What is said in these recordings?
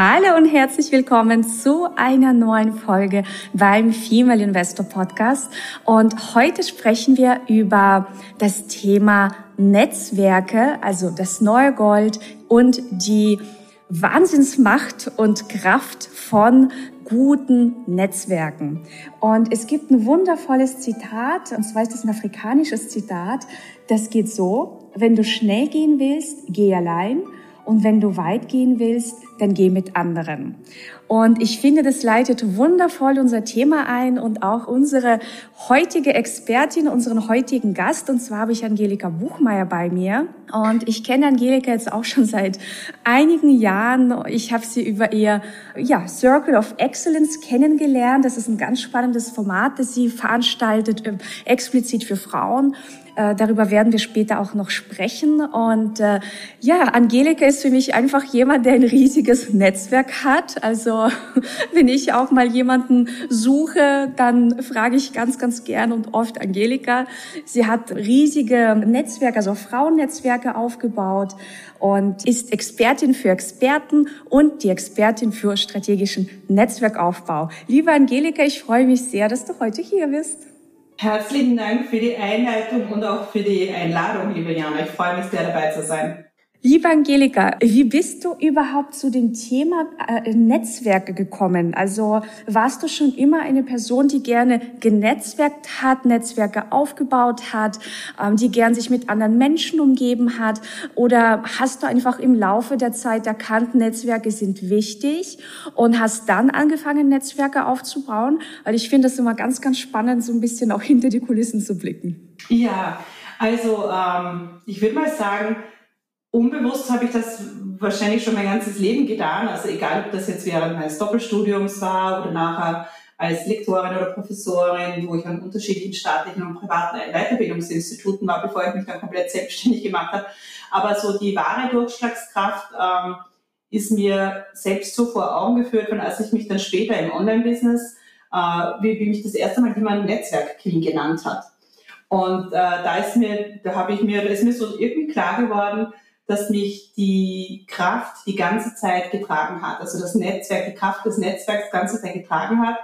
Hallo und herzlich willkommen zu einer neuen Folge beim Female Investor Podcast. Und heute sprechen wir über das Thema Netzwerke, also das neue Gold und die Wahnsinnsmacht und Kraft von guten Netzwerken. Und es gibt ein wundervolles Zitat, und zwar ist das ein afrikanisches Zitat. Das geht so, wenn du schnell gehen willst, geh allein. Und wenn du weit gehen willst, dann geh mit anderen. Und ich finde, das leitet wundervoll unser Thema ein und auch unsere heutige Expertin, unseren heutigen Gast. Und zwar habe ich Angelika Buchmeier bei mir. Und ich kenne Angelika jetzt auch schon seit einigen Jahren. Ich habe sie über ihr ja, Circle of Excellence kennengelernt. Das ist ein ganz spannendes Format, das sie veranstaltet, äh, explizit für Frauen. Äh, darüber werden wir später auch noch sprechen. Und äh, ja, Angelika ist für mich einfach jemand, der ein riesiges Netzwerk hat. Also wenn ich auch mal jemanden suche, dann frage ich ganz, ganz gern und oft Angelika. Sie hat riesige Netzwerke, also Frauennetzwerke aufgebaut und ist Expertin für Experten und die Expertin für strategischen Netzwerkaufbau. Liebe Angelika, ich freue mich sehr, dass du heute hier bist. Herzlichen Dank für die Einleitung und auch für die Einladung, liebe Jana. Ich freue mich sehr, dabei zu sein. Liebe Angelika, wie bist du überhaupt zu dem Thema äh, Netzwerke gekommen? Also warst du schon immer eine Person, die gerne genetzwerkt hat, Netzwerke aufgebaut hat, ähm, die gern sich mit anderen Menschen umgeben hat? Oder hast du einfach im Laufe der Zeit erkannt, Netzwerke sind wichtig und hast dann angefangen, Netzwerke aufzubauen? Weil ich finde das immer ganz, ganz spannend, so ein bisschen auch hinter die Kulissen zu blicken. Ja, also ähm, ich würde mal sagen, Unbewusst habe ich das wahrscheinlich schon mein ganzes Leben getan. Also egal, ob das jetzt während meines Doppelstudiums war oder nachher als Lektorin oder Professorin, wo ich an unterschiedlichen staatlichen und privaten Weiterbildungsinstituten war, bevor ich mich dann komplett selbstständig gemacht habe. Aber so die wahre Durchschlagskraft ähm, ist mir selbst so vor Augen geführt, als ich mich dann später im Online-Business, äh, wie, wie mich das erste Mal jemand Netzwerk Queen genannt hat. Und äh, da ist mir, da habe ich mir, da ist mir so irgendwie klar geworden, dass mich die Kraft die ganze Zeit getragen hat. Also das Netzwerk, die Kraft des Netzwerks die ganze Zeit getragen hat.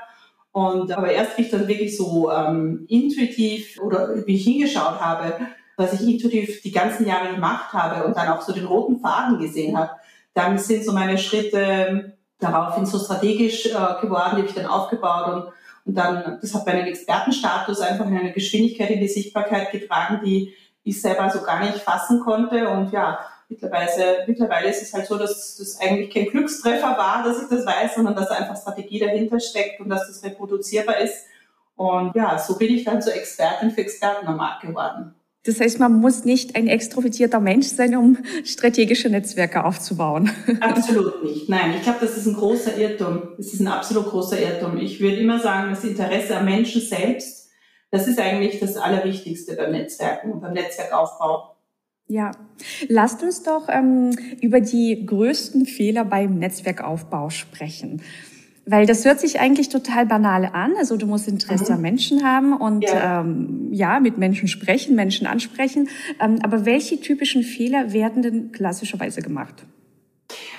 Und aber erst wie ich dann wirklich so ähm, intuitiv oder wie ich hingeschaut habe, was ich intuitiv die ganzen Jahre gemacht habe und dann auch so den roten Faden gesehen habe, dann sind so meine Schritte daraufhin so strategisch äh, geworden, die habe ich dann aufgebaut und, und dann, das hat meinen Expertenstatus einfach in eine Geschwindigkeit in die Sichtbarkeit getragen, die ich selber so gar nicht fassen konnte. Und ja, Mittlerweile, mittlerweile ist es halt so, dass das eigentlich kein Glückstreffer war, dass ich das weiß, sondern dass da einfach Strategie dahinter steckt und dass das reproduzierbar ist. Und ja, so bin ich dann zur Expertin für Experten am Markt geworden. Das heißt, man muss nicht ein extrovertierter Mensch sein, um strategische Netzwerke aufzubauen. Absolut nicht. Nein, ich glaube, das ist ein großer Irrtum. Das ist ein absolut großer Irrtum. Ich würde immer sagen, das Interesse am Menschen selbst, das ist eigentlich das Allerwichtigste beim Netzwerken und beim Netzwerkaufbau. Ja, lasst uns doch ähm, über die größten Fehler beim Netzwerkaufbau sprechen. Weil das hört sich eigentlich total banal an. Also du musst Interesse mhm. an Menschen haben und ja. Ähm, ja, mit Menschen sprechen, Menschen ansprechen. Ähm, aber welche typischen Fehler werden denn klassischerweise gemacht?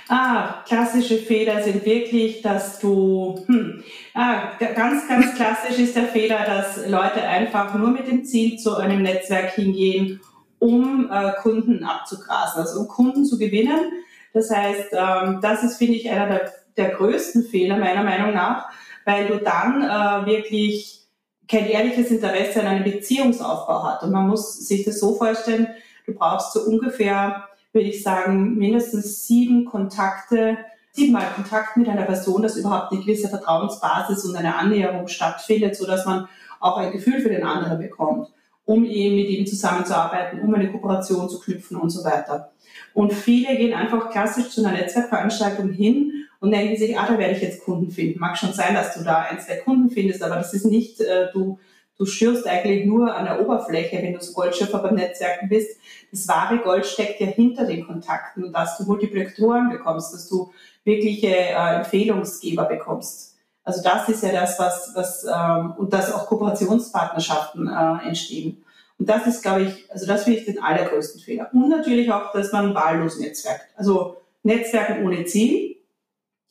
Ah, klassische Fehler sind wirklich, dass du, hm, ah, ganz, ganz klassisch ist der Fehler, dass Leute einfach nur mit dem Ziel zu einem Netzwerk hingehen um äh, Kunden abzugrasen, also um Kunden zu gewinnen. Das heißt, ähm, das ist, finde ich, einer der, der größten Fehler meiner Meinung nach, weil du dann äh, wirklich kein ehrliches Interesse an einem Beziehungsaufbau hast. Und man muss sich das so vorstellen, du brauchst so ungefähr, würde ich sagen, mindestens sieben Kontakte, siebenmal Kontakt mit einer Person, dass überhaupt eine gewisse Vertrauensbasis und eine Annäherung stattfindet, so dass man auch ein Gefühl für den anderen bekommt um eben mit ihm zusammenzuarbeiten, um eine Kooperation zu knüpfen und so weiter. Und viele gehen einfach klassisch zu einer Netzwerkveranstaltung hin und denken sich, ah, da werde ich jetzt Kunden finden. Mag schon sein, dass du da ein, zwei Kunden findest, aber das ist nicht, äh, du, du schürst eigentlich nur an der Oberfläche, wenn du so Goldschöpfer beim Netzwerken bist. Das wahre Gold steckt ja hinter den Kontakten, dass du Multiplikatoren bekommst, dass du wirkliche äh, Empfehlungsgeber bekommst. Also das ist ja das, was, was ähm, und dass auch Kooperationspartnerschaften äh, entstehen. Und das ist, glaube ich, also das finde ich den allergrößten Fehler. Und natürlich auch, dass man wahllos netzwerkt. Also Netzwerken ohne Ziel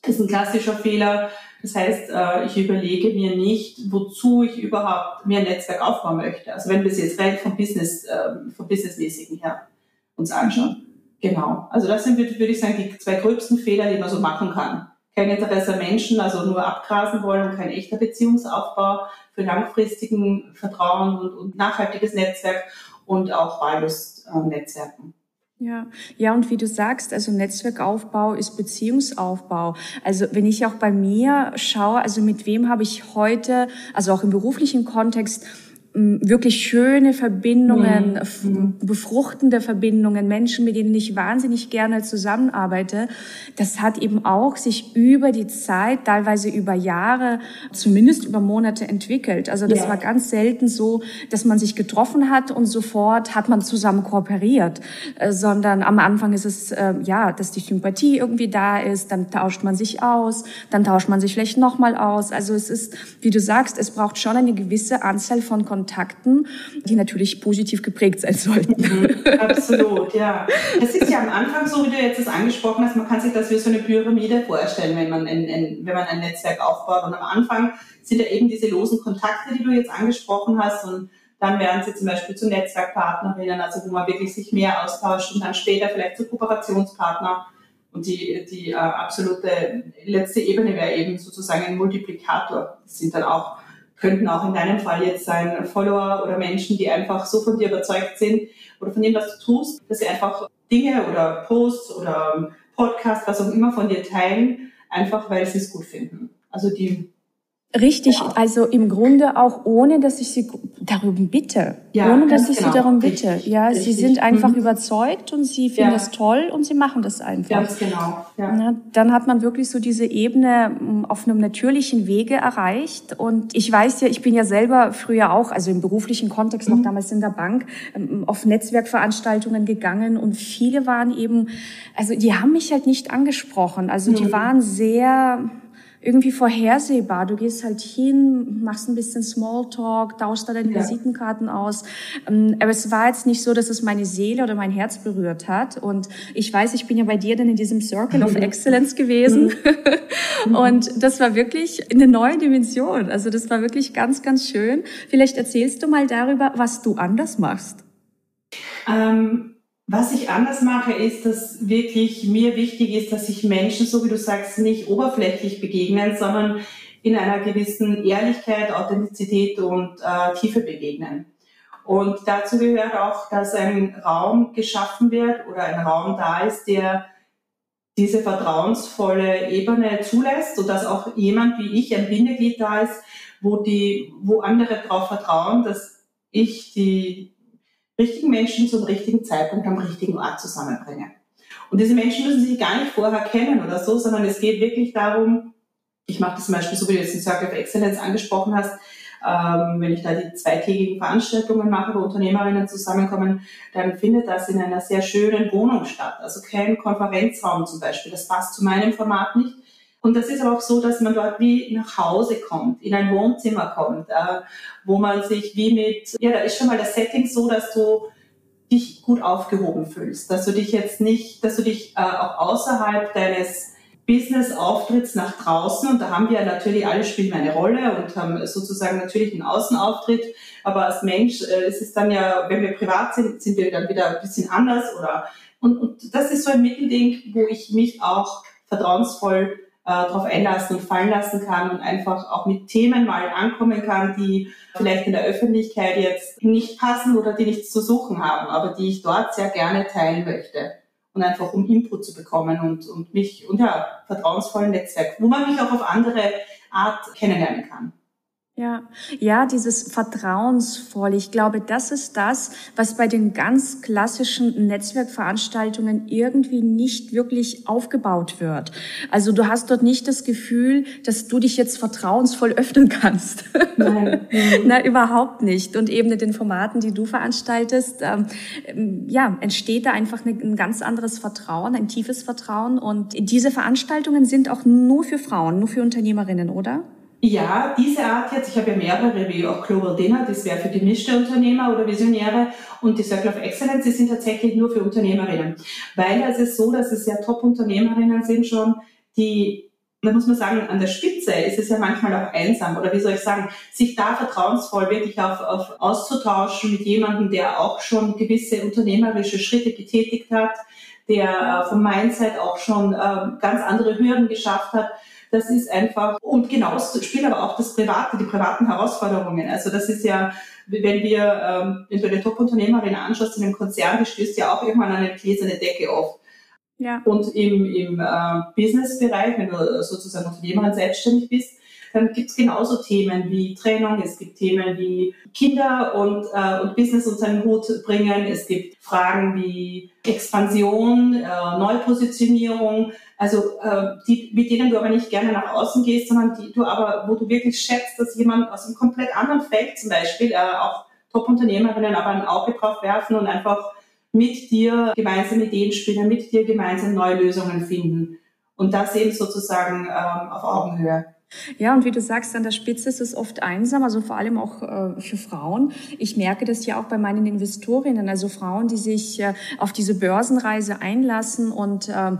ist ein klassischer Fehler. Das heißt, äh, ich überlege mir nicht, wozu ich überhaupt mir ein Netzwerk aufbauen möchte. Also wenn wir es jetzt rein vom Business, ähm, vom Businessmäßigen her uns anschauen. Genau. Also das sind, würde ich sagen, die zwei gröbsten Fehler, die man so machen kann. Kein Interesse Menschen, also nur abgrasen wollen kein echter Beziehungsaufbau für langfristigen Vertrauen und, und nachhaltiges Netzwerk und auch wahllos äh, Netzwerken. Ja, ja, und wie du sagst, also Netzwerkaufbau ist Beziehungsaufbau. Also wenn ich auch bei mir schaue, also mit wem habe ich heute, also auch im beruflichen Kontext, wirklich schöne Verbindungen, mhm. befruchtende Verbindungen, Menschen, mit denen ich wahnsinnig gerne zusammenarbeite. Das hat eben auch sich über die Zeit, teilweise über Jahre, zumindest über Monate entwickelt. Also das ja. war ganz selten so, dass man sich getroffen hat und sofort hat man zusammen kooperiert, äh, sondern am Anfang ist es, äh, ja, dass die Sympathie irgendwie da ist, dann tauscht man sich aus, dann tauscht man sich vielleicht nochmal aus. Also es ist, wie du sagst, es braucht schon eine gewisse Anzahl von Kontakten Kontakten, die natürlich positiv geprägt sein sollten. Mhm, absolut, ja. Es ist ja am Anfang so, wie du jetzt das angesprochen hast, man kann sich das wie so eine Pyramide vorstellen, wenn man ein, ein, wenn man ein Netzwerk aufbaut. Und am Anfang sind ja eben diese losen Kontakte, die du jetzt angesprochen hast und dann werden sie zum Beispiel zu Netzwerkpartnerinnen, also wo man wirklich sich mehr austauscht und dann später vielleicht zu Kooperationspartner. Und die, die äh, absolute letzte Ebene wäre eben sozusagen ein Multiplikator. Das sind dann auch könnten auch in deinem Fall jetzt sein Follower oder Menschen, die einfach so von dir überzeugt sind oder von dem, was du tust, dass sie einfach Dinge oder Posts oder Podcasts, was auch immer von dir teilen, einfach weil sie es gut finden. Also die Richtig, also im Grunde auch ohne, dass ich sie darum bitte. Ja, ohne, dass ich genau. sie darum bitte. Richtig. Ja, Richtig. sie sind einfach mhm. überzeugt und sie finden ja. es toll und sie machen das einfach. Ganz genau. Ja. ja. Dann hat man wirklich so diese Ebene auf einem natürlichen Wege erreicht. Und ich weiß ja, ich bin ja selber früher auch, also im beruflichen Kontext mhm. noch damals in der Bank, ähm, auf Netzwerkveranstaltungen gegangen und viele waren eben, also die haben mich halt nicht angesprochen. Also die mhm. waren sehr, irgendwie vorhersehbar. Du gehst halt hin, machst ein bisschen Smalltalk, tauschst da deine ja. Visitenkarten aus. Ähm, aber es war jetzt nicht so, dass es meine Seele oder mein Herz berührt hat. Und ich weiß, ich bin ja bei dir dann in diesem Circle of Excellence gewesen. Mhm. Und das war wirklich eine neue Dimension. Also das war wirklich ganz, ganz schön. Vielleicht erzählst du mal darüber, was du anders machst. Ähm was ich anders mache, ist, dass wirklich mir wichtig ist, dass sich Menschen, so wie du sagst, nicht oberflächlich begegnen, sondern in einer gewissen Ehrlichkeit, Authentizität und äh, Tiefe begegnen. Und dazu gehört auch, dass ein Raum geschaffen wird oder ein Raum da ist, der diese vertrauensvolle Ebene zulässt und dass auch jemand wie ich, ein Bindeglied da ist, wo die, wo andere darauf vertrauen, dass ich die richtigen Menschen zum richtigen Zeitpunkt am richtigen Ort zusammenbringen. Und diese Menschen müssen sich gar nicht vorher kennen oder so, sondern es geht wirklich darum, ich mache das zum Beispiel so, wie du jetzt den Circle of Excellence angesprochen hast, ähm, wenn ich da die zweitägigen Veranstaltungen mache, wo Unternehmerinnen zusammenkommen, dann findet das in einer sehr schönen Wohnung statt. Also kein Konferenzraum zum Beispiel. Das passt zu meinem Format nicht. Und das ist aber auch so, dass man dort wie nach Hause kommt, in ein Wohnzimmer kommt, äh, wo man sich wie mit, ja, da ist schon mal das Setting so, dass du dich gut aufgehoben fühlst, dass du dich jetzt nicht, dass du dich äh, auch außerhalb deines Business-Auftritts nach draußen, und da haben wir natürlich alle spielen eine Rolle und haben sozusagen natürlich einen Außenauftritt, aber als Mensch äh, ist es dann ja, wenn wir privat sind, sind wir dann wieder ein bisschen anders oder, und, und das ist so ein Mittelding, wo ich mich auch vertrauensvoll äh, darauf einlassen und fallen lassen kann und einfach auch mit Themen mal ankommen kann, die vielleicht in der Öffentlichkeit jetzt nicht passen oder die nichts zu suchen haben, aber die ich dort sehr gerne teilen möchte. Und einfach um Input zu bekommen und, und mich und ja, vertrauensvollen Netzwerk, wo man mich auch auf andere Art kennenlernen kann. Ja, ja, dieses vertrauensvoll. Ich glaube, das ist das, was bei den ganz klassischen Netzwerkveranstaltungen irgendwie nicht wirklich aufgebaut wird. Also du hast dort nicht das Gefühl, dass du dich jetzt vertrauensvoll öffnen kannst. Nein. Na, überhaupt nicht. Und eben in den Formaten, die du veranstaltest, ähm, ja, entsteht da einfach ein ganz anderes Vertrauen, ein tiefes Vertrauen. Und diese Veranstaltungen sind auch nur für Frauen, nur für Unternehmerinnen, oder? Ja, diese Art jetzt, ich habe ja mehrere, wie auch Global Dinner, das wäre für gemischte Unternehmer oder Visionäre und die Circle of Excellence, die sind tatsächlich nur für Unternehmerinnen. Weil es ist so, dass es ja Top-Unternehmerinnen sind schon, die, da muss man sagen, an der Spitze ist es ja manchmal auch einsam oder wie soll ich sagen, sich da vertrauensvoll wirklich auf, auf auszutauschen mit jemandem, der auch schon gewisse unternehmerische Schritte getätigt hat, der äh, vom Mindset auch schon äh, ganz andere Hürden geschafft hat das ist einfach, und genauso spielt aber auch das Private, die privaten Herausforderungen. Also das ist ja, wenn wir, ähm, wenn du eine Top-Unternehmerin anschaust in einem Konzern, die stößt ja auch irgendwann an eine gläserne Decke auf. Ja. Und im, im äh, Business-Bereich, wenn du sozusagen Unternehmerin selbstständig bist, dann gibt es genauso Themen wie Trennung, es gibt Themen wie Kinder und, äh, und Business unter den Hut bringen, es gibt Fragen wie Expansion, äh, Neupositionierung, also äh, die, mit denen du aber nicht gerne nach außen gehst, sondern die du aber, wo du wirklich schätzt, dass jemand aus einem komplett anderen Feld zum Beispiel, äh, auch Top-Unternehmerinnen aber ein Auge drauf werfen und einfach mit dir gemeinsam Ideen spielen, mit dir gemeinsam neue Lösungen finden. Und das eben sozusagen ähm, auf Augenhöhe. Ja, und wie du sagst, an der Spitze ist es oft einsam, also vor allem auch äh, für Frauen. Ich merke das ja auch bei meinen Investorinnen, also Frauen, die sich äh, auf diese Börsenreise einlassen und äh,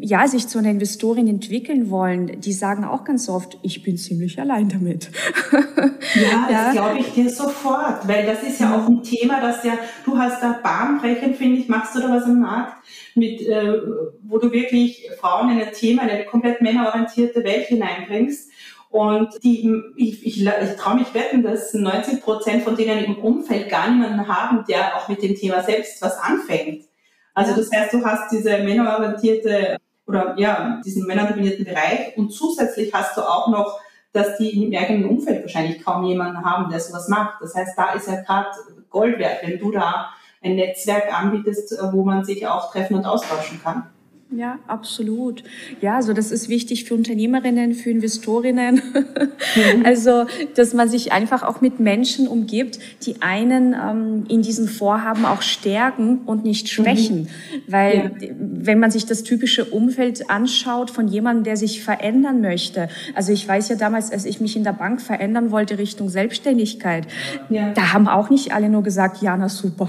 ja, sich zu einer Investorin entwickeln wollen, die sagen auch ganz oft, ich bin ziemlich allein damit. Ja, ja. das glaube ich dir sofort, weil das ist ja auch ein Thema, das ja, du hast da bahnbrechend, finde ich, machst du da was am Markt, mit, äh, wo du wirklich Frauen in ein Thema, in eine komplett männerorientierte Welt hineinbringst. Und die, ich, ich, ich traue mich wetten, dass 90 Prozent von denen im Umfeld gar niemanden haben, der auch mit dem Thema selbst was anfängt. Also das heißt, du hast diese männerorientierte oder ja, diesen männerdominierten Bereich und zusätzlich hast du auch noch, dass die im eigenen Umfeld wahrscheinlich kaum jemanden haben, der sowas macht. Das heißt, da ist ja gerade Gold wert, wenn du da ein Netzwerk anbietest, wo man sich auch treffen und austauschen kann. Ja, absolut. Ja, also das ist wichtig für Unternehmerinnen, für Investorinnen. Mhm. Also, dass man sich einfach auch mit Menschen umgibt, die einen ähm, in diesen Vorhaben auch stärken und nicht mhm. schwächen. Mhm. Weil ja. wenn man sich das typische Umfeld anschaut von jemandem, der sich verändern möchte. Also ich weiß ja damals, als ich mich in der Bank verändern wollte Richtung Selbstständigkeit, ja. da haben auch nicht alle nur gesagt, ja, na super,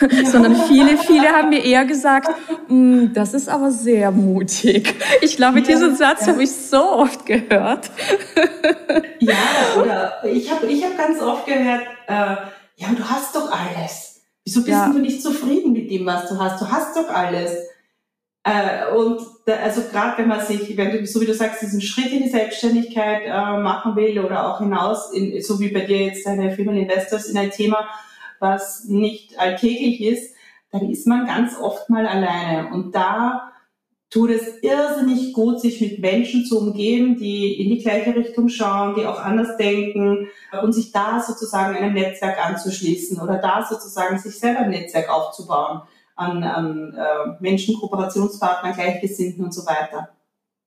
ja. sondern viele, viele haben mir eher gesagt, mm, das ist aber sehr mutig. Ich glaube, ja, diesen Satz ja. habe ich so oft gehört. ja, oder ich habe ich hab ganz oft gehört, äh, ja, du hast doch alles. Wieso bist ja. du nicht zufrieden mit dem, was du hast? Du hast doch alles. Äh, und da, also gerade wenn man sich, wenn du, so wie du sagst, diesen Schritt in die Selbstständigkeit äh, machen will oder auch hinaus, in, so wie bei dir jetzt deine Female Investors in ein Thema, was nicht alltäglich ist, dann ist man ganz oft mal alleine. Und da tut es irrsinnig gut, sich mit Menschen zu umgeben, die in die gleiche Richtung schauen, die auch anders denken und sich da sozusagen einem Netzwerk anzuschließen oder da sozusagen sich selber ein Netzwerk aufzubauen an, an äh, Menschen, Kooperationspartnern, Gleichgesinnten und so weiter.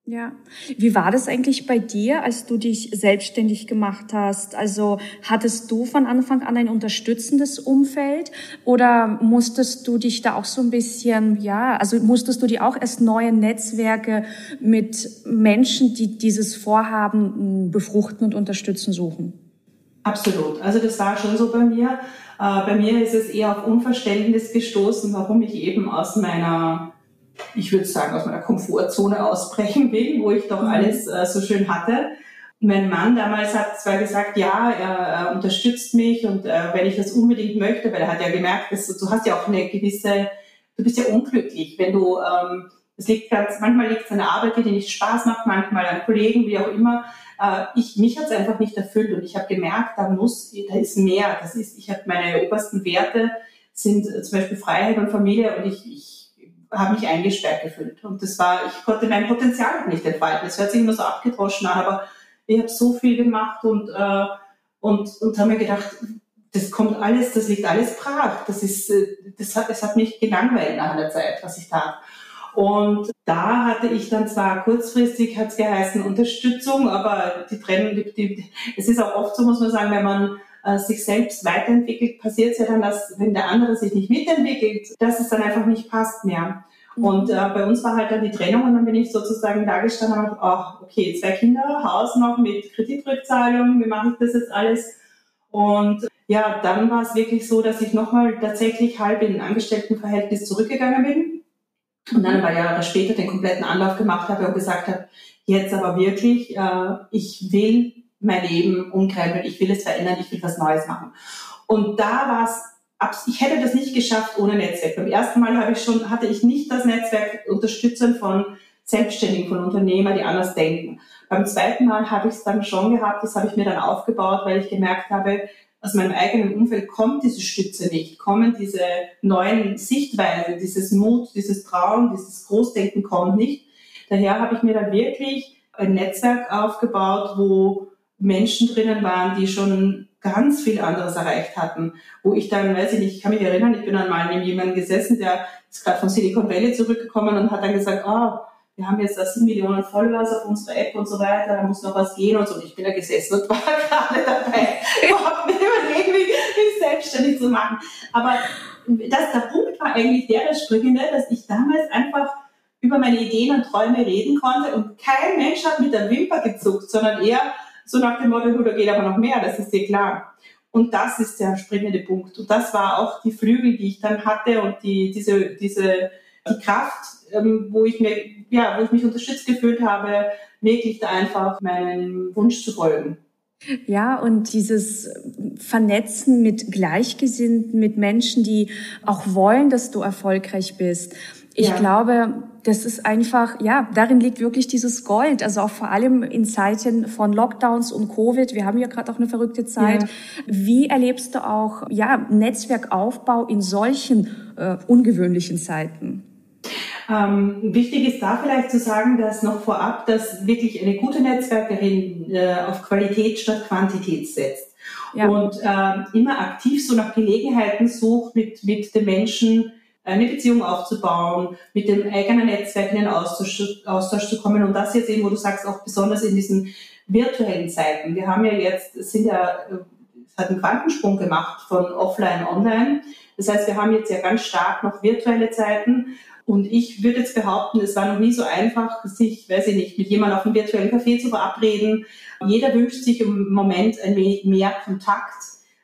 Ja. Wie war das eigentlich bei dir, als du dich selbstständig gemacht hast? Also hattest du von Anfang an ein unterstützendes Umfeld oder musstest du dich da auch so ein bisschen, ja, also musstest du dir auch erst neue Netzwerke mit Menschen, die dieses Vorhaben hm, befruchten und unterstützen suchen? Absolut. Also das war schon so bei mir. Äh, bei mir ist es eher auf Unverständnis gestoßen, warum ich eben aus meiner ich würde sagen, aus meiner Komfortzone ausbrechen will, wo ich doch mhm. alles äh, so schön hatte. Mein Mann damals hat zwar gesagt, ja, er, er unterstützt mich und äh, wenn ich das unbedingt möchte, weil er hat ja gemerkt, dass du, du hast ja auch eine gewisse, du bist ja unglücklich, wenn du, ähm, es liegt ganz, manchmal liegt es an der Arbeit, die dir nicht Spaß macht, manchmal an Kollegen, wie auch immer. Äh, ich, mich hat es einfach nicht erfüllt und ich habe gemerkt, da muss, da ist mehr. Das ist, ich habe meine obersten Werte sind äh, zum Beispiel Freiheit und Familie und ich, ich habe mich eingesperrt gefühlt. Und das war, ich konnte mein Potenzial nicht entfalten. Es hört sich immer so abgedroschen an, aber ich habe so viel gemacht und äh, und, und habe mir gedacht, das kommt alles, das liegt alles brach. Das ist, äh, das hat, es hat mich gelangweilt nach einer Zeit, was ich tat. Und da hatte ich dann zwar kurzfristig, hat es geheißen, Unterstützung, aber die Trennung, die, die, es ist auch oft so, muss man sagen, wenn man äh, sich selbst weiterentwickelt, passiert es ja dann, dass wenn der andere sich nicht mitentwickelt, dass es dann einfach nicht passt mehr. Mhm. Und äh, bei uns war halt dann die Trennung und dann bin ich sozusagen da gestanden und habe, oh, okay, zwei Kinder, Haus noch mit Kreditrückzahlung, wie mache ich das jetzt alles? Und ja, dann war es wirklich so, dass ich nochmal tatsächlich halb in ein Angestelltenverhältnis zurückgegangen bin und dann ein paar Jahre später den kompletten Anlauf gemacht habe und gesagt habe, jetzt aber wirklich, äh, ich will mein Leben umkrempeln, ich will es verändern, ich will was Neues machen. Und da war es, ich hätte das nicht geschafft ohne Netzwerk. Beim ersten Mal habe ich schon, hatte ich nicht das Netzwerk Unterstützern von Selbstständigen, von Unternehmern, die anders denken. Beim zweiten Mal habe ich es dann schon gehabt, das habe ich mir dann aufgebaut, weil ich gemerkt habe, aus meinem eigenen Umfeld kommt diese Stütze nicht, kommen diese neuen Sichtweisen, dieses Mut, dieses Trauen, dieses Großdenken kommt nicht. Daher habe ich mir dann wirklich ein Netzwerk aufgebaut, wo Menschen drinnen waren, die schon ganz viel anderes erreicht hatten, wo ich dann, weiß ich nicht, ich kann mich erinnern, ich bin dann mal neben jemandem gesessen, der ist gerade von Silicon Valley zurückgekommen und hat dann gesagt, oh, wir haben jetzt da sieben Millionen Followers auf unserer App und so weiter, da muss noch was gehen und so. Und ich bin da gesessen und war gerade dabei, überhaupt mir überlegen, mich selbstständig zu machen. Aber das, der Punkt war eigentlich der, der springende, dass ich damals einfach über meine Ideen und Träume reden konnte und kein Mensch hat mit der Wimper gezuckt, sondern eher so nach dem Motto, da geht aber noch mehr, das ist dir klar. Und das ist der springende Punkt. Und das war auch die Flügel, die ich dann hatte und die, diese, diese, die Kraft, ähm, wo ich mir, ja, wo ich mich unterstützt gefühlt habe, wirklich da einfach meinem Wunsch zu folgen. Ja, und dieses Vernetzen mit Gleichgesinnten, mit Menschen, die auch wollen, dass du erfolgreich bist. Ich ja. glaube, das ist einfach, ja, darin liegt wirklich dieses Gold. Also auch vor allem in Zeiten von Lockdowns und Covid. Wir haben ja gerade auch eine verrückte Zeit. Ja. Wie erlebst du auch, ja, Netzwerkaufbau in solchen äh, ungewöhnlichen Zeiten? Ähm, wichtig ist da vielleicht zu sagen, dass noch vorab, dass wirklich eine gute Netzwerkerin äh, auf Qualität statt Quantität setzt. Ja. Und äh, immer aktiv so nach Gelegenheiten sucht, mit, mit den Menschen eine Beziehung aufzubauen, mit dem eigenen Netzwerk in den Austausch, Austausch zu kommen. Und das jetzt eben, wo du sagst, auch besonders in diesen virtuellen Zeiten. Wir haben ja jetzt, sind ja, es hat einen Quantensprung gemacht von offline online. Das heißt, wir haben jetzt ja ganz stark noch virtuelle Zeiten. Und ich würde jetzt behaupten, es war noch nie so einfach, sich, weiß ich nicht, mit jemandem auf einem virtuellen Café zu verabreden. Jeder wünscht sich im Moment ein wenig mehr Kontakt,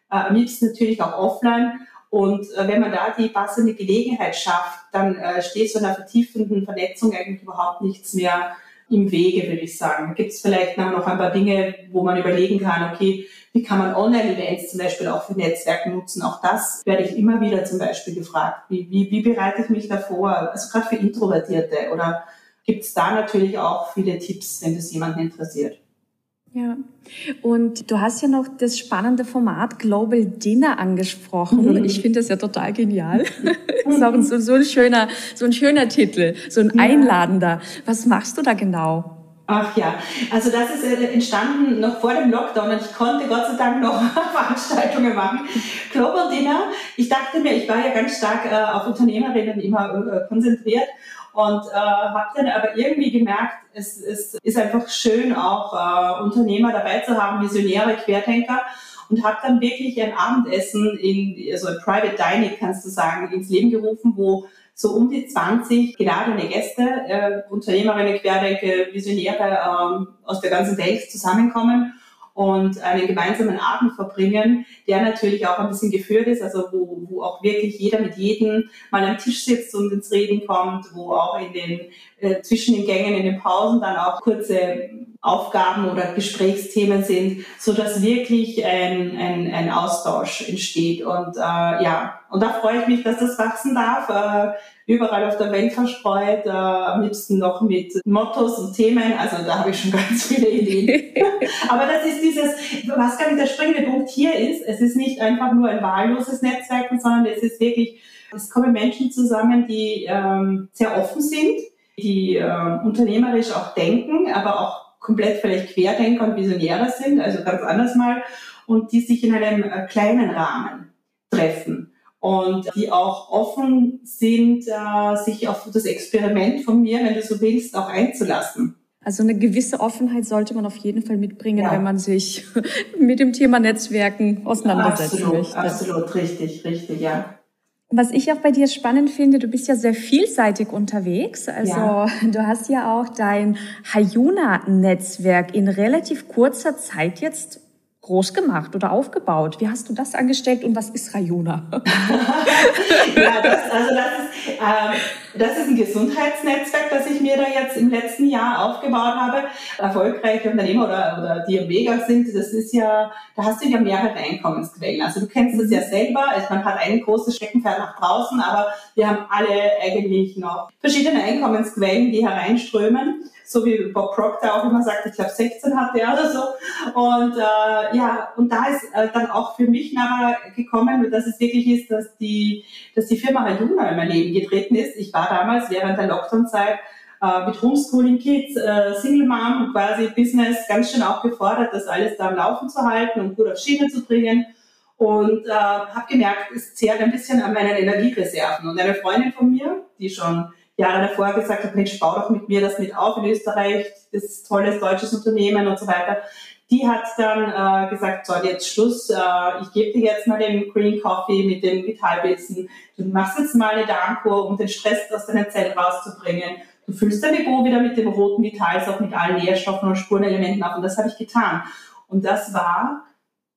äh, am liebsten natürlich auch offline. Und äh, wenn man da die passende Gelegenheit schafft, dann äh, steht so einer vertiefenden Vernetzung eigentlich überhaupt nichts mehr im Wege, würde ich sagen. Gibt es vielleicht noch ein paar Dinge, wo man überlegen kann, okay, wie kann man Online-Events zum Beispiel auch für Netzwerke nutzen? Auch das werde ich immer wieder zum Beispiel gefragt. Wie, wie, wie bereite ich mich davor? Also gerade für Introvertierte oder gibt es da natürlich auch viele Tipps, wenn das jemanden interessiert? Ja, und du hast ja noch das spannende Format Global Dinner angesprochen. Mhm. Ich finde das ja total genial. das ist auch so, so, ein schöner, so ein schöner Titel, so ein einladender. Was machst du da genau? Ach ja, also das ist äh, entstanden noch vor dem Lockdown und ich konnte Gott sei Dank noch Veranstaltungen machen. Global Dinner, ich dachte mir, ich war ja ganz stark äh, auf Unternehmerinnen immer äh, konzentriert und äh, habe dann aber irgendwie gemerkt, es, es ist einfach schön, auch äh, Unternehmer dabei zu haben, Visionäre, Querdenker. Und habe dann wirklich ein Abendessen in, also ein Private Dining, kannst du sagen, ins Leben gerufen, wo so um die 20 geladene Gäste, äh, Unternehmerinnen, Querdenker, Visionäre äh, aus der ganzen Welt zusammenkommen und einen gemeinsamen Abend verbringen, der natürlich auch ein bisschen geführt ist, also wo, wo auch wirklich jeder mit jedem mal am Tisch sitzt und ins Reden kommt, wo auch in den äh, zwischen den Gängen, in den Pausen dann auch kurze Aufgaben oder Gesprächsthemen sind, so dass wirklich ein, ein, ein Austausch entsteht. Und äh, ja, und da freue ich mich, dass das wachsen darf. Äh, überall auf der Welt verstreut, äh, am liebsten noch mit Mottos und Themen. Also da habe ich schon ganz viele Ideen. Aber das ist dieses, was gar nicht der springende Punkt hier ist, es ist nicht einfach nur ein wahlloses Netzwerk, sondern es ist wirklich, es kommen Menschen zusammen, die ähm, sehr offen sind, die äh, unternehmerisch auch denken, aber auch komplett vielleicht Querdenker und Visionäre sind, also ganz anders mal und die sich in einem äh, kleinen Rahmen treffen und die auch offen sind, äh, sich auf das Experiment von mir, wenn du so willst, auch einzulassen. Also eine gewisse Offenheit sollte man auf jeden Fall mitbringen, ja. wenn man sich mit dem Thema Netzwerken auseinandersetzen absolut, möchte. Absolut, richtig, richtig, ja. Was ich auch bei dir spannend finde, du bist ja sehr vielseitig unterwegs. Also ja. du hast ja auch dein Hayuna-Netzwerk in relativ kurzer Zeit jetzt groß gemacht oder aufgebaut. Wie hast du das angestellt und was ist Hayuna? ja, das, also das ist, ähm, das ist ein Gesundheitsnetzwerk, das ich mir da jetzt im letzten Jahr aufgebaut habe. Erfolgreiche Unternehmer oder, oder die im Mega sind, das ist ja, da hast du ja mehrere Einkommensquellen. Also du kennst das ja selber. Also man hat ein großes Steckenpferd nach draußen, aber wir haben alle eigentlich noch verschiedene Einkommensquellen, die hereinströmen so wie Bob Proctor auch immer sagt, ich glaube 16 hatte er oder so. Und äh, ja, und da ist äh, dann auch für mich nachher gekommen, dass es wirklich ist, dass die, dass die Firma Hayuna in mein Leben getreten ist. Ich war damals während der Lockdown-Zeit äh, mit Homeschooling Kids, äh, Single Mom, quasi Business ganz schön auch gefordert, das alles da am Laufen zu halten und gut auf Schiene zu bringen. Und äh, habe gemerkt, es zehrt ein bisschen an meinen Energiereserven. Und eine Freundin von mir, die schon Jahre davor gesagt habe, Mensch, bau doch mit mir das mit auf in Österreich, das ist tolles deutsches Unternehmen und so weiter. Die hat dann äh, gesagt, so, jetzt Schluss, äh, ich gebe dir jetzt mal den Green Coffee mit den Vitalbissen, du machst jetzt mal eine Darmkur, um den Stress aus deinen Zellen rauszubringen. Du füllst dein Depot wieder mit dem roten Vitals, auch mit allen Nährstoffen und Spurenelementen auf und das habe ich getan. Und das war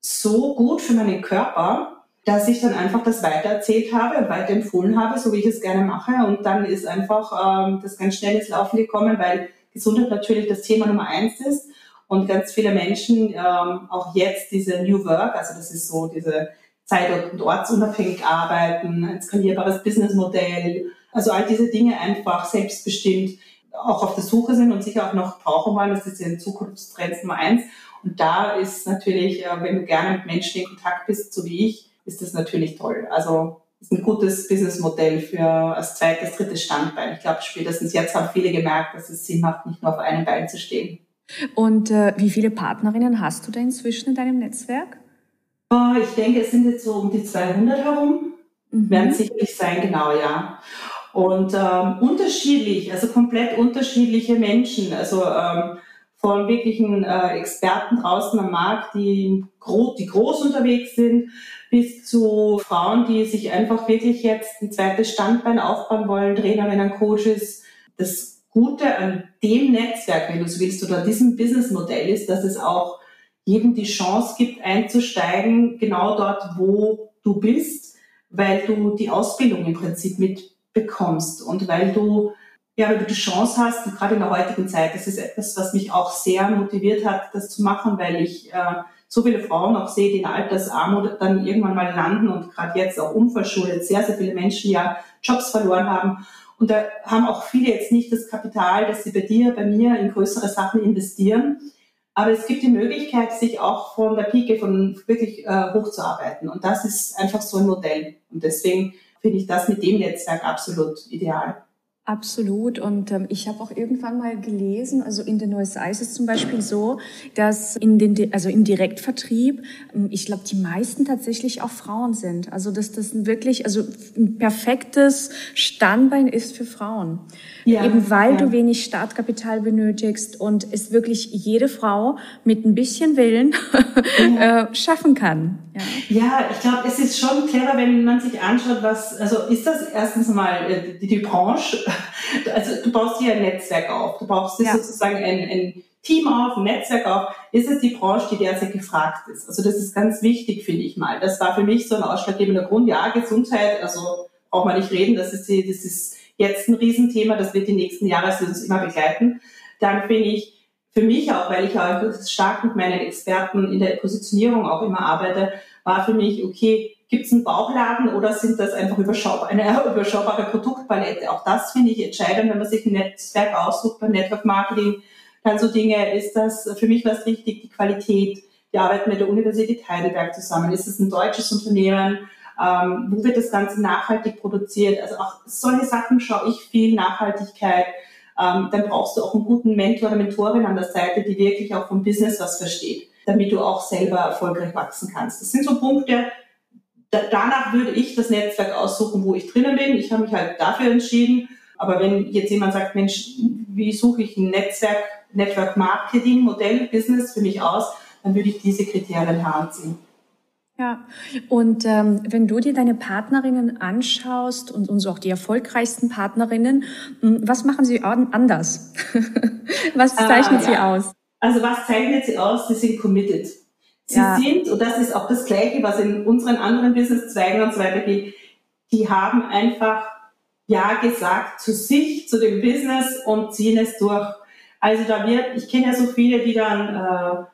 so gut für meinen Körper, dass ich dann einfach das weitererzählt habe und weiterempfohlen habe, so wie ich es gerne mache. Und dann ist einfach ähm, das ganz schnell ins Laufen gekommen, weil Gesundheit natürlich das Thema Nummer eins ist und ganz viele Menschen ähm, auch jetzt diese New Work, also das ist so diese zeit- und ortsunabhängig arbeiten, ein skalierbares Businessmodell, also all diese Dinge einfach selbstbestimmt auch auf der Suche sind und sich auch noch brauchen wollen. Das ist ja Zukunftstrend Nummer eins. Und da ist natürlich, äh, wenn du gerne mit Menschen in Kontakt bist, so wie ich, ist das natürlich toll. Also ist ein gutes Businessmodell für als zweites, drittes Standbein. Ich glaube, spätestens jetzt haben viele gemerkt, dass es Sinn macht, nicht nur auf einem Bein zu stehen. Und äh, wie viele Partnerinnen hast du da inzwischen in deinem Netzwerk? Oh, ich denke, es sind jetzt so um die 200 herum. Mhm. Werden sicherlich sein, genau, ja. Und ähm, unterschiedlich, also komplett unterschiedliche Menschen. Also ähm, von wirklichen äh, Experten draußen am Markt, die, gro die groß unterwegs sind, bis zu Frauen, die sich einfach wirklich jetzt ein zweites Standbein aufbauen wollen, Trainerinnen, Coaches. Das Gute an dem Netzwerk, wenn du so willst, oder diesem Businessmodell ist, dass es auch jedem die Chance gibt, einzusteigen, genau dort, wo du bist, weil du die Ausbildung im Prinzip mitbekommst und weil du ja, weil du die Chance hast, und gerade in der heutigen Zeit, das ist etwas, was mich auch sehr motiviert hat, das zu machen, weil ich äh, so viele Frauen auch sehe, die in Altersarmut dann irgendwann mal landen und gerade jetzt auch unverschuldet sehr, sehr viele Menschen ja Jobs verloren haben. Und da haben auch viele jetzt nicht das Kapital, dass sie bei dir, bei mir in größere Sachen investieren. Aber es gibt die Möglichkeit, sich auch von der Pike von wirklich äh, hochzuarbeiten. Und das ist einfach so ein Modell. Und deswegen finde ich das mit dem Netzwerk absolut ideal. Absolut. Und ähm, ich habe auch irgendwann mal gelesen, also in den USA ist es zum Beispiel so, dass in den, also im Direktvertrieb, ähm, ich glaube, die meisten tatsächlich auch Frauen sind. Also dass das wirklich, also ein perfektes Standbein ist für Frauen. Ja, Eben weil ja. du wenig Startkapital benötigst und es wirklich jede Frau mit ein bisschen Willen ja. äh, schaffen kann. Ja, ja ich glaube, es ist schon clever, wenn man sich anschaut, was, also ist das erstens mal äh, die, die Branche, also du baust hier ein Netzwerk auf, du baust ja. sozusagen ein, ein Team auf, ein Netzwerk auf, ist es die Branche, die derzeit gefragt ist. Also das ist ganz wichtig, finde ich mal. Das war für mich so ein ausschlaggebender Grund. Ja, Gesundheit, also braucht man nicht reden, das ist, die, das ist jetzt ein Riesenthema, das wird die nächsten Jahre uns immer begleiten. Dann finde ich, für mich auch, weil ich auch stark mit meinen Experten in der Positionierung auch immer arbeite, war für mich, okay, gibt es einen Bauchladen oder sind das einfach überschaubar, eine überschaubare Produktpalette? Auch das finde ich entscheidend, wenn man sich ein Netzwerk aussucht beim Network Marketing. Dann so Dinge, ist das, für mich was wichtig, die Qualität. Wir arbeiten mit der Universität Heidelberg zusammen. Ist es ein deutsches Unternehmen? Ähm, wo wird das Ganze nachhaltig produziert? Also auch solche Sachen schaue ich viel, Nachhaltigkeit ähm, dann brauchst du auch einen guten Mentor oder Mentorin an der Seite, die wirklich auch vom Business was versteht. damit du auch selber erfolgreich wachsen kannst. Das sind so Punkte, danach würde ich das Netzwerk aussuchen, wo ich drinnen bin. Ich habe mich halt dafür entschieden. Aber wenn jetzt jemand sagt, Mensch, wie suche ich ein Netzwerk, Network Marketing Modell Business für mich aus, dann würde ich diese Kriterien heranziehen. Ja, und ähm, wenn du dir deine Partnerinnen anschaust und, und so auch die erfolgreichsten Partnerinnen, hm, was machen sie anders? was ah, zeichnet ah, ja. sie aus? Also was zeichnet sie aus? Sie sind committed. Sie ja. sind, und das ist auch das Gleiche, was in unseren anderen Businesszweigen und so weiter geht, die haben einfach Ja gesagt zu sich, zu dem Business und ziehen es durch. Also da wird, ich kenne ja so viele, die dann äh,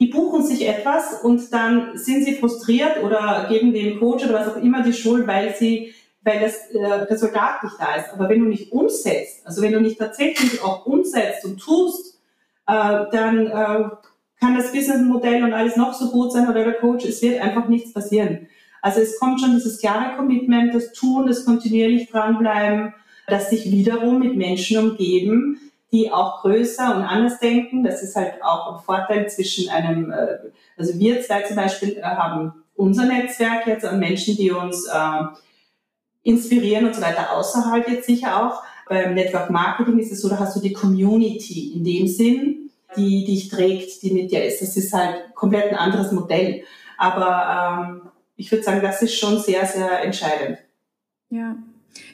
die buchen sich etwas und dann sind sie frustriert oder geben dem Coach oder was auch immer die Schuld, weil sie, weil das äh, Resultat nicht da ist. Aber wenn du nicht umsetzt, also wenn du nicht tatsächlich auch umsetzt und tust, äh, dann äh, kann das Businessmodell und alles noch so gut sein oder der Coach, es wird einfach nichts passieren. Also es kommt schon dieses klare Commitment, das Tun, das kontinuierlich dranbleiben, das sich wiederum mit Menschen umgeben, die auch größer und anders denken. Das ist halt auch ein Vorteil zwischen einem, äh, also wir zwei zum Beispiel äh, haben unser Netzwerk jetzt an Menschen, die uns äh, inspirieren und so weiter, außerhalb jetzt sicher auch. Beim Network Marketing ist es so, da hast du die Community in dem Sinn, die dich trägt, die mit dir ist. Das ist halt komplett ein anderes Modell. Aber ähm, ich würde sagen, das ist schon sehr, sehr entscheidend. Ja,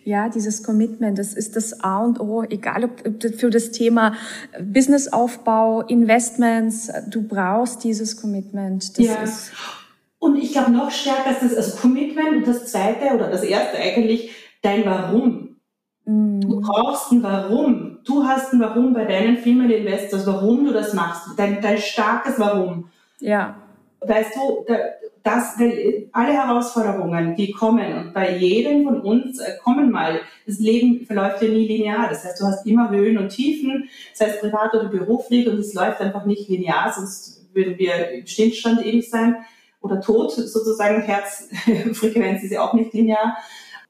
ja, dieses Commitment, das ist das A und O, egal ob für das Thema Businessaufbau, Investments, du brauchst dieses Commitment. Das ja. und ich glaube noch stärker ist das also Commitment und das zweite oder das erste eigentlich dein Warum. Du brauchst ein Warum. Du hast ein Warum bei deinen Female Investors, warum du das machst, dein, dein starkes Warum. Ja. Weißt du, das, alle Herausforderungen, die kommen, und bei jedem von uns äh, kommen mal, das Leben verläuft ja nie linear. Das heißt, du hast immer Höhen und Tiefen, sei es privat oder beruflich, und es läuft einfach nicht linear, sonst würden wir im Stillstand ewig sein oder tot, sozusagen. Herzfrequenz ist ja auch nicht linear.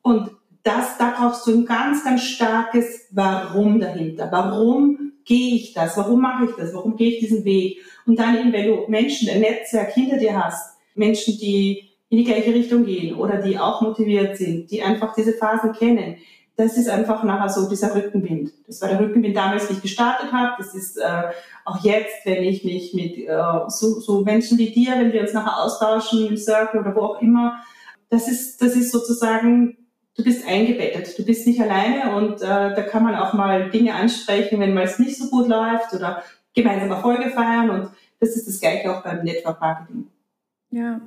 Und das, da brauchst du ein ganz, ganz starkes Warum dahinter. Warum gehe ich das? Warum mache ich das? Warum gehe ich diesen Weg? Und dann eben, wenn du Menschen, ein Netzwerk hinter dir hast, Menschen, die in die gleiche Richtung gehen oder die auch motiviert sind, die einfach diese Phasen kennen. Das ist einfach nachher so dieser Rückenwind. Das war der Rückenwind damals, wie ich gestartet habe. Das ist äh, auch jetzt, wenn ich mich mit äh, so, so Menschen wie dir, wenn wir uns nachher austauschen im Circle oder wo auch immer, das ist, das ist sozusagen, du bist eingebettet. Du bist nicht alleine und äh, da kann man auch mal Dinge ansprechen, wenn mal es nicht so gut läuft oder gemeinsam Erfolge feiern und das ist das Gleiche auch beim Network Marketing. Ja.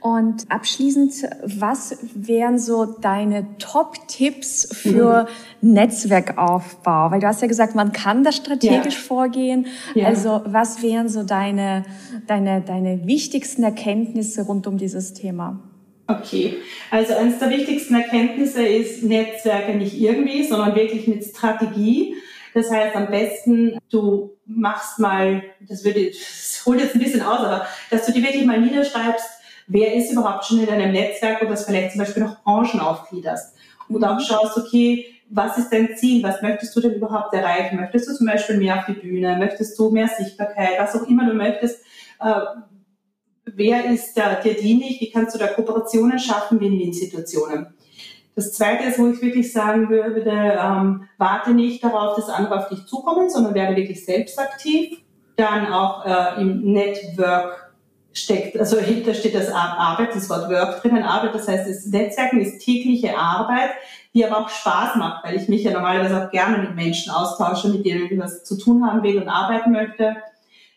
Und abschließend, was wären so deine Top-Tipps für mhm. Netzwerkaufbau? Weil du hast ja gesagt, man kann da strategisch ja. vorgehen. Ja. Also was wären so deine, deine, deine wichtigsten Erkenntnisse rund um dieses Thema? Okay, also eines der wichtigsten Erkenntnisse ist Netzwerke nicht irgendwie, sondern wirklich mit Strategie. Das heißt, am besten, du machst mal, das würde, das holt jetzt ein bisschen aus, aber dass du dir wirklich mal niederschreibst, wer ist überhaupt schon in deinem Netzwerk und das vielleicht zum Beispiel noch Branchen aufgliederst. Und auch schaust, okay, was ist dein Ziel? Was möchtest du denn überhaupt erreichen? Möchtest du zum Beispiel mehr auf die Bühne? Möchtest du mehr Sichtbarkeit? Was auch immer du möchtest. Wer ist da, dir dienlich? Wie kannst du da Kooperationen schaffen, Win-Win-Situationen? Das Zweite ist, wo ich wirklich sagen würde, ähm, warte nicht darauf, dass andere auf dich zukommen, sondern werde wirklich selbst aktiv. Dann auch äh, im Network steckt, also hinter steht das Arbeit, das Wort Work drinnen, Arbeit, das heißt, das Netzwerken ist tägliche Arbeit, die aber auch Spaß macht, weil ich mich ja normalerweise auch gerne mit Menschen austausche, mit denen ich was zu tun haben will und arbeiten möchte.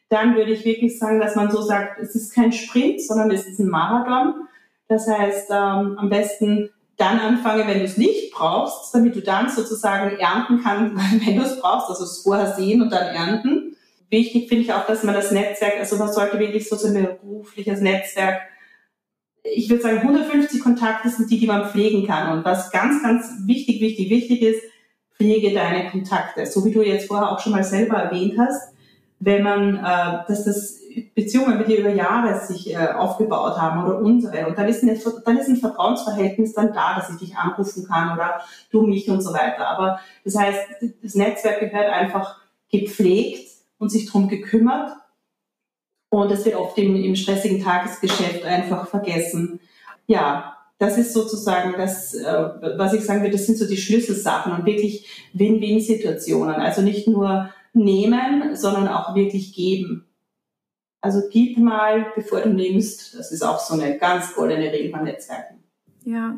Dann würde ich wirklich sagen, dass man so sagt, es ist kein Sprint, sondern es ist ein Marathon. Das heißt, ähm, am besten dann anfange, wenn du es nicht brauchst, damit du dann sozusagen ernten kannst, wenn du es brauchst, also es vorher sehen und dann ernten. Wichtig finde ich auch, dass man das Netzwerk, also man sollte wirklich so ein berufliches Netzwerk, ich würde sagen 150 Kontakte sind die, die man pflegen kann. Und was ganz, ganz wichtig, wichtig, wichtig ist, pflege deine Kontakte. So wie du jetzt vorher auch schon mal selber erwähnt hast, wenn man, äh, dass das Beziehungen dir über Jahre sich äh, aufgebaut haben oder unsere. Und dann ist, eine, dann ist ein Vertrauensverhältnis dann da, dass ich dich anrufen kann oder du mich und so weiter. Aber das heißt, das Netzwerk gehört einfach gepflegt und sich drum gekümmert. Und es wird oft im, im stressigen Tagesgeschäft einfach vergessen. Ja, das ist sozusagen das, äh, was ich sagen würde, das sind so die Schlüsselsachen und wirklich Win-Win-Situationen. Also nicht nur nehmen, sondern auch wirklich geben. Also gib mal, bevor du nimmst. Das ist auch so eine ganz goldene Regel beim Netzwerken. Ja,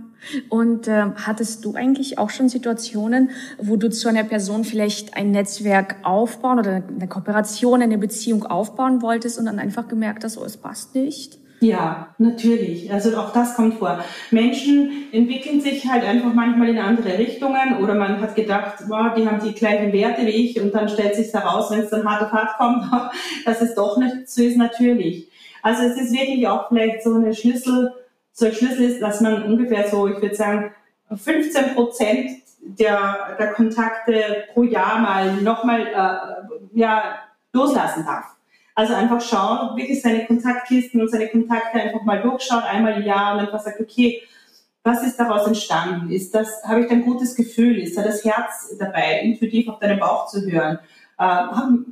und äh, hattest du eigentlich auch schon Situationen, wo du zu einer Person vielleicht ein Netzwerk aufbauen oder eine Kooperation, eine Beziehung aufbauen wolltest und dann einfach gemerkt hast, oh, es passt nicht? Ja, natürlich. Also auch das kommt vor. Menschen entwickeln sich halt einfach manchmal in andere Richtungen oder man hat gedacht, wow, die haben die gleichen Werte wie ich und dann stellt sich heraus, wenn es dann hart auf hart kommt, dass es doch nicht so ist, natürlich. Also es ist wirklich auch vielleicht so eine Schlüssel, so ein Schlüssel ist, dass man ungefähr so, ich würde sagen, 15 Prozent der, der Kontakte pro Jahr mal nochmal äh, ja, loslassen darf. Also einfach schauen, wirklich seine Kontaktkisten und seine Kontakte einfach mal durchschauen, einmal im Jahr und einfach sagt, okay, was ist daraus entstanden? Ist das, habe ich da ein gutes Gefühl? Ist da das Herz dabei, intuitiv auf deinen Bauch zu hören? Äh,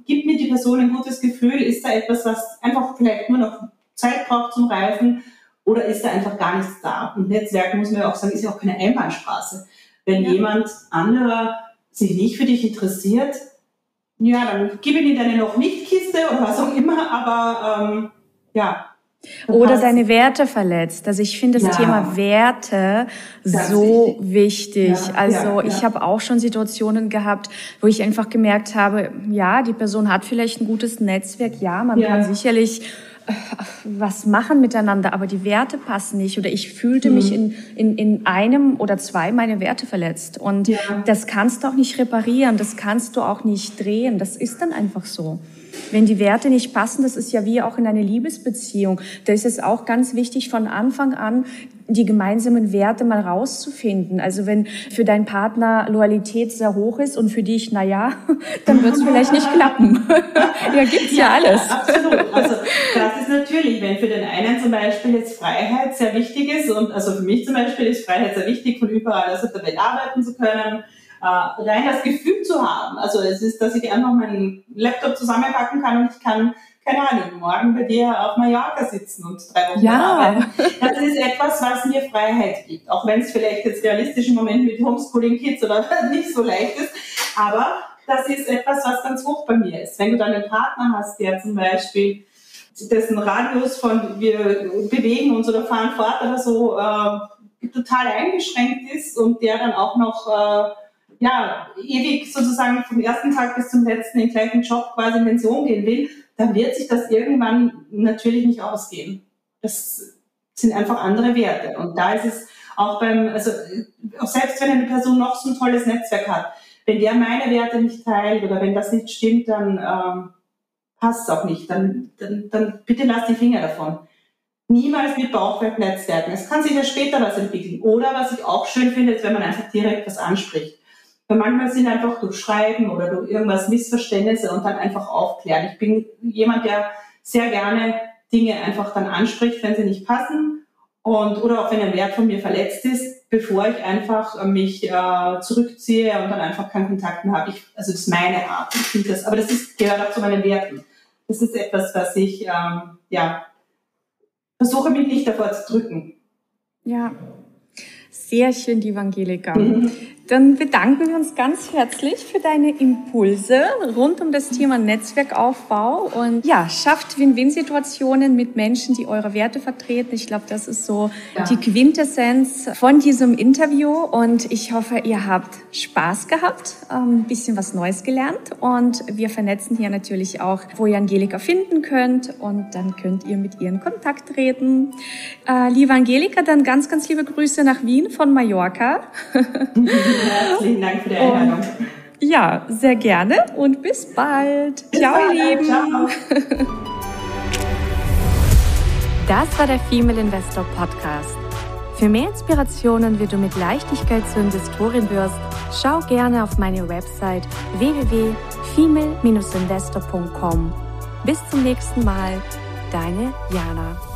gibt mir die Person ein gutes Gefühl? Ist da etwas, was einfach vielleicht nur noch Zeit braucht zum Reifen? Oder ist da einfach gar nichts da? Und Netzwerk, muss man ja auch sagen, ist ja auch keine Einbahnstraße. Wenn ja. jemand anderer sich nicht für dich interessiert, ja, dann gib ihm deine noch nicht Kiste oder was auch immer, aber ähm, ja. Oder deine Werte verletzt. Also ich finde das ja. Thema Werte das so wichtig. wichtig. Ja, also ja, ich habe auch schon Situationen gehabt, wo ich einfach gemerkt habe, ja, die Person hat vielleicht ein gutes Netzwerk, ja, man kann sicherlich was machen miteinander, aber die Werte passen nicht oder ich fühlte mhm. mich in, in, in einem oder zwei meine Werte verletzt und ja. das kannst du auch nicht reparieren, das kannst du auch nicht drehen, das ist dann einfach so. Wenn die Werte nicht passen, das ist ja wie auch in einer Liebesbeziehung, da ist es auch ganz wichtig von Anfang an die gemeinsamen Werte mal rauszufinden. Also wenn für deinen Partner Loyalität sehr hoch ist und für dich, na ja, dann wird es vielleicht nicht klappen. ja, gibt's ja, ja, alles. Absolut. Also das ist natürlich, wenn für den einen zum Beispiel jetzt Freiheit sehr wichtig ist und also für mich zum Beispiel ist Freiheit sehr wichtig, von überall aus der Welt arbeiten zu können, äh, rein das Gefühl zu haben. Also es ist, dass ich einfach meinen Laptop zusammenpacken kann und ich kann keine Ahnung, morgen bei dir auf Mallorca sitzen und drei Wochen ja. arbeiten. Das ist etwas, was mir Freiheit gibt. Auch wenn es vielleicht jetzt realistisch im Moment mit Homeschooling Kids oder nicht so leicht ist. Aber das ist etwas, was ganz hoch bei mir ist. Wenn du dann einen Partner hast, der zum Beispiel dessen Radius von wir bewegen uns oder fahren fort oder so äh, total eingeschränkt ist und der dann auch noch äh, ja, ewig sozusagen vom ersten Tag bis zum letzten den gleichen Job quasi in Pension gehen will, dann wird sich das irgendwann natürlich nicht ausgehen. Das sind einfach andere Werte. Und da ist es auch beim, also auch selbst wenn eine Person noch so ein tolles Netzwerk hat, wenn der meine Werte nicht teilt oder wenn das nicht stimmt, dann ähm, passt es auch nicht. Dann, dann, dann bitte lass die Finger davon. Niemals mit Bauchwert netzwerken. Es kann sich ja später was entwickeln. Oder was ich auch schön finde, ist, wenn man einfach direkt was anspricht. Weil manchmal sind einfach durch Schreiben oder durch irgendwas Missverständnisse und dann einfach aufklären. Ich bin jemand, der sehr gerne Dinge einfach dann anspricht, wenn sie nicht passen und oder auch wenn ein Wert von mir verletzt ist, bevor ich einfach mich äh, zurückziehe und dann einfach keinen Kontakt mehr habe. Ich, also das ist meine Art. Ich finde das, aber das ist, gehört auch zu meinen Werten. Das ist etwas, was ich ähm, ja versuche mich nicht davor zu drücken. Ja, sehr schön, die Evangelika. Mhm. Dann bedanken wir uns ganz herzlich für deine Impulse rund um das Thema Netzwerkaufbau und ja, schafft Win-Win-Situationen mit Menschen, die eure Werte vertreten. Ich glaube, das ist so ja. die Quintessenz von diesem Interview und ich hoffe, ihr habt Spaß gehabt, ein bisschen was Neues gelernt und wir vernetzen hier natürlich auch, wo ihr Angelika finden könnt und dann könnt ihr mit ihr in Kontakt treten. Äh, liebe Angelika, dann ganz, ganz liebe Grüße nach Wien von Mallorca. Herzlichen Dank für die Einladung. Ja, sehr gerne und bis bald. Bis ciao, bald, ihr Lieben. Ciao. Das war der Female Investor Podcast. Für mehr Inspirationen, wie du mit Leichtigkeit zur Investorin wirst, schau gerne auf meine Website www.female-investor.com. Bis zum nächsten Mal, deine Jana.